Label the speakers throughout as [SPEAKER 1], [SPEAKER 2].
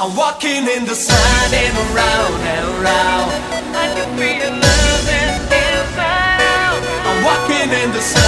[SPEAKER 1] I'm walking in the sun and around and around. I can feel love inside out. I'm walking in the sun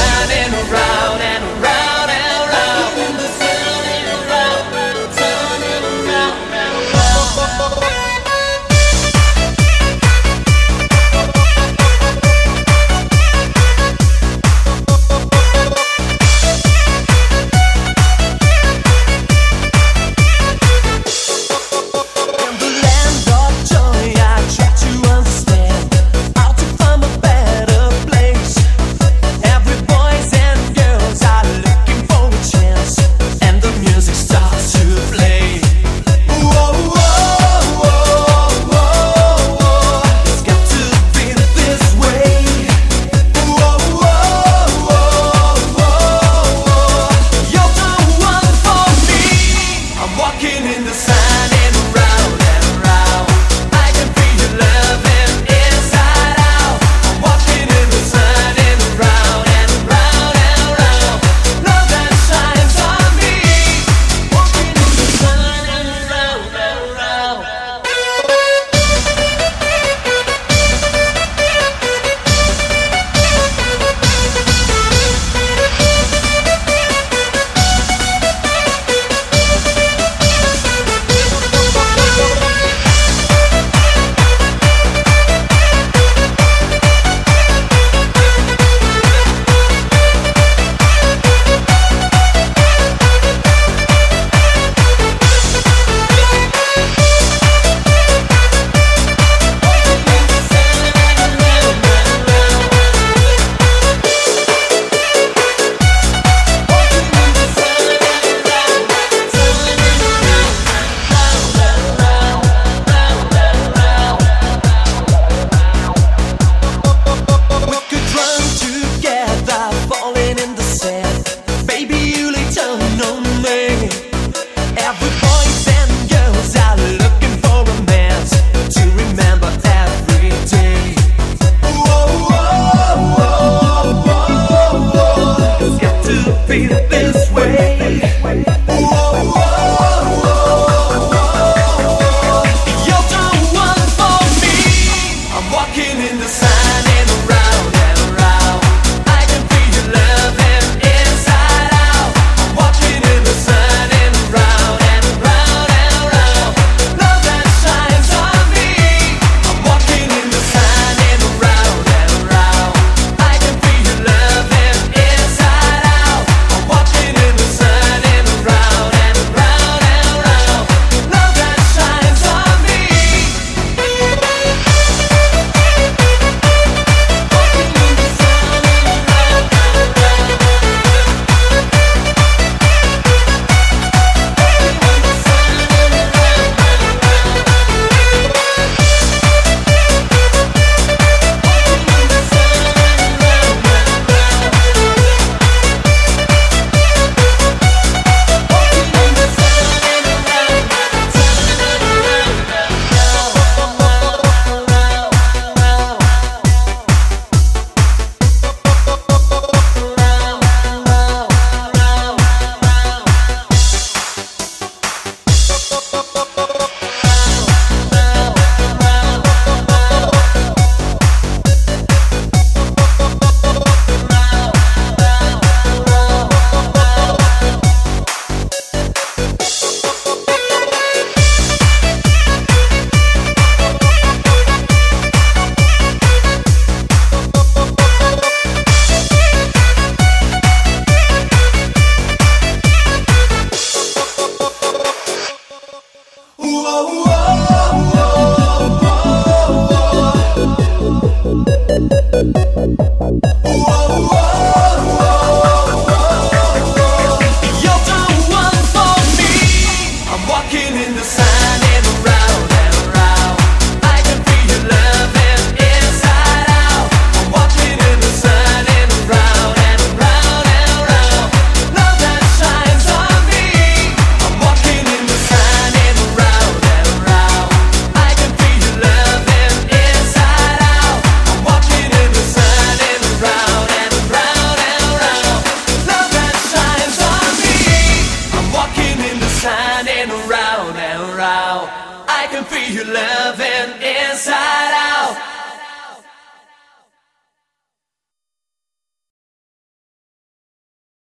[SPEAKER 1] around and around. I can feel you loving inside out.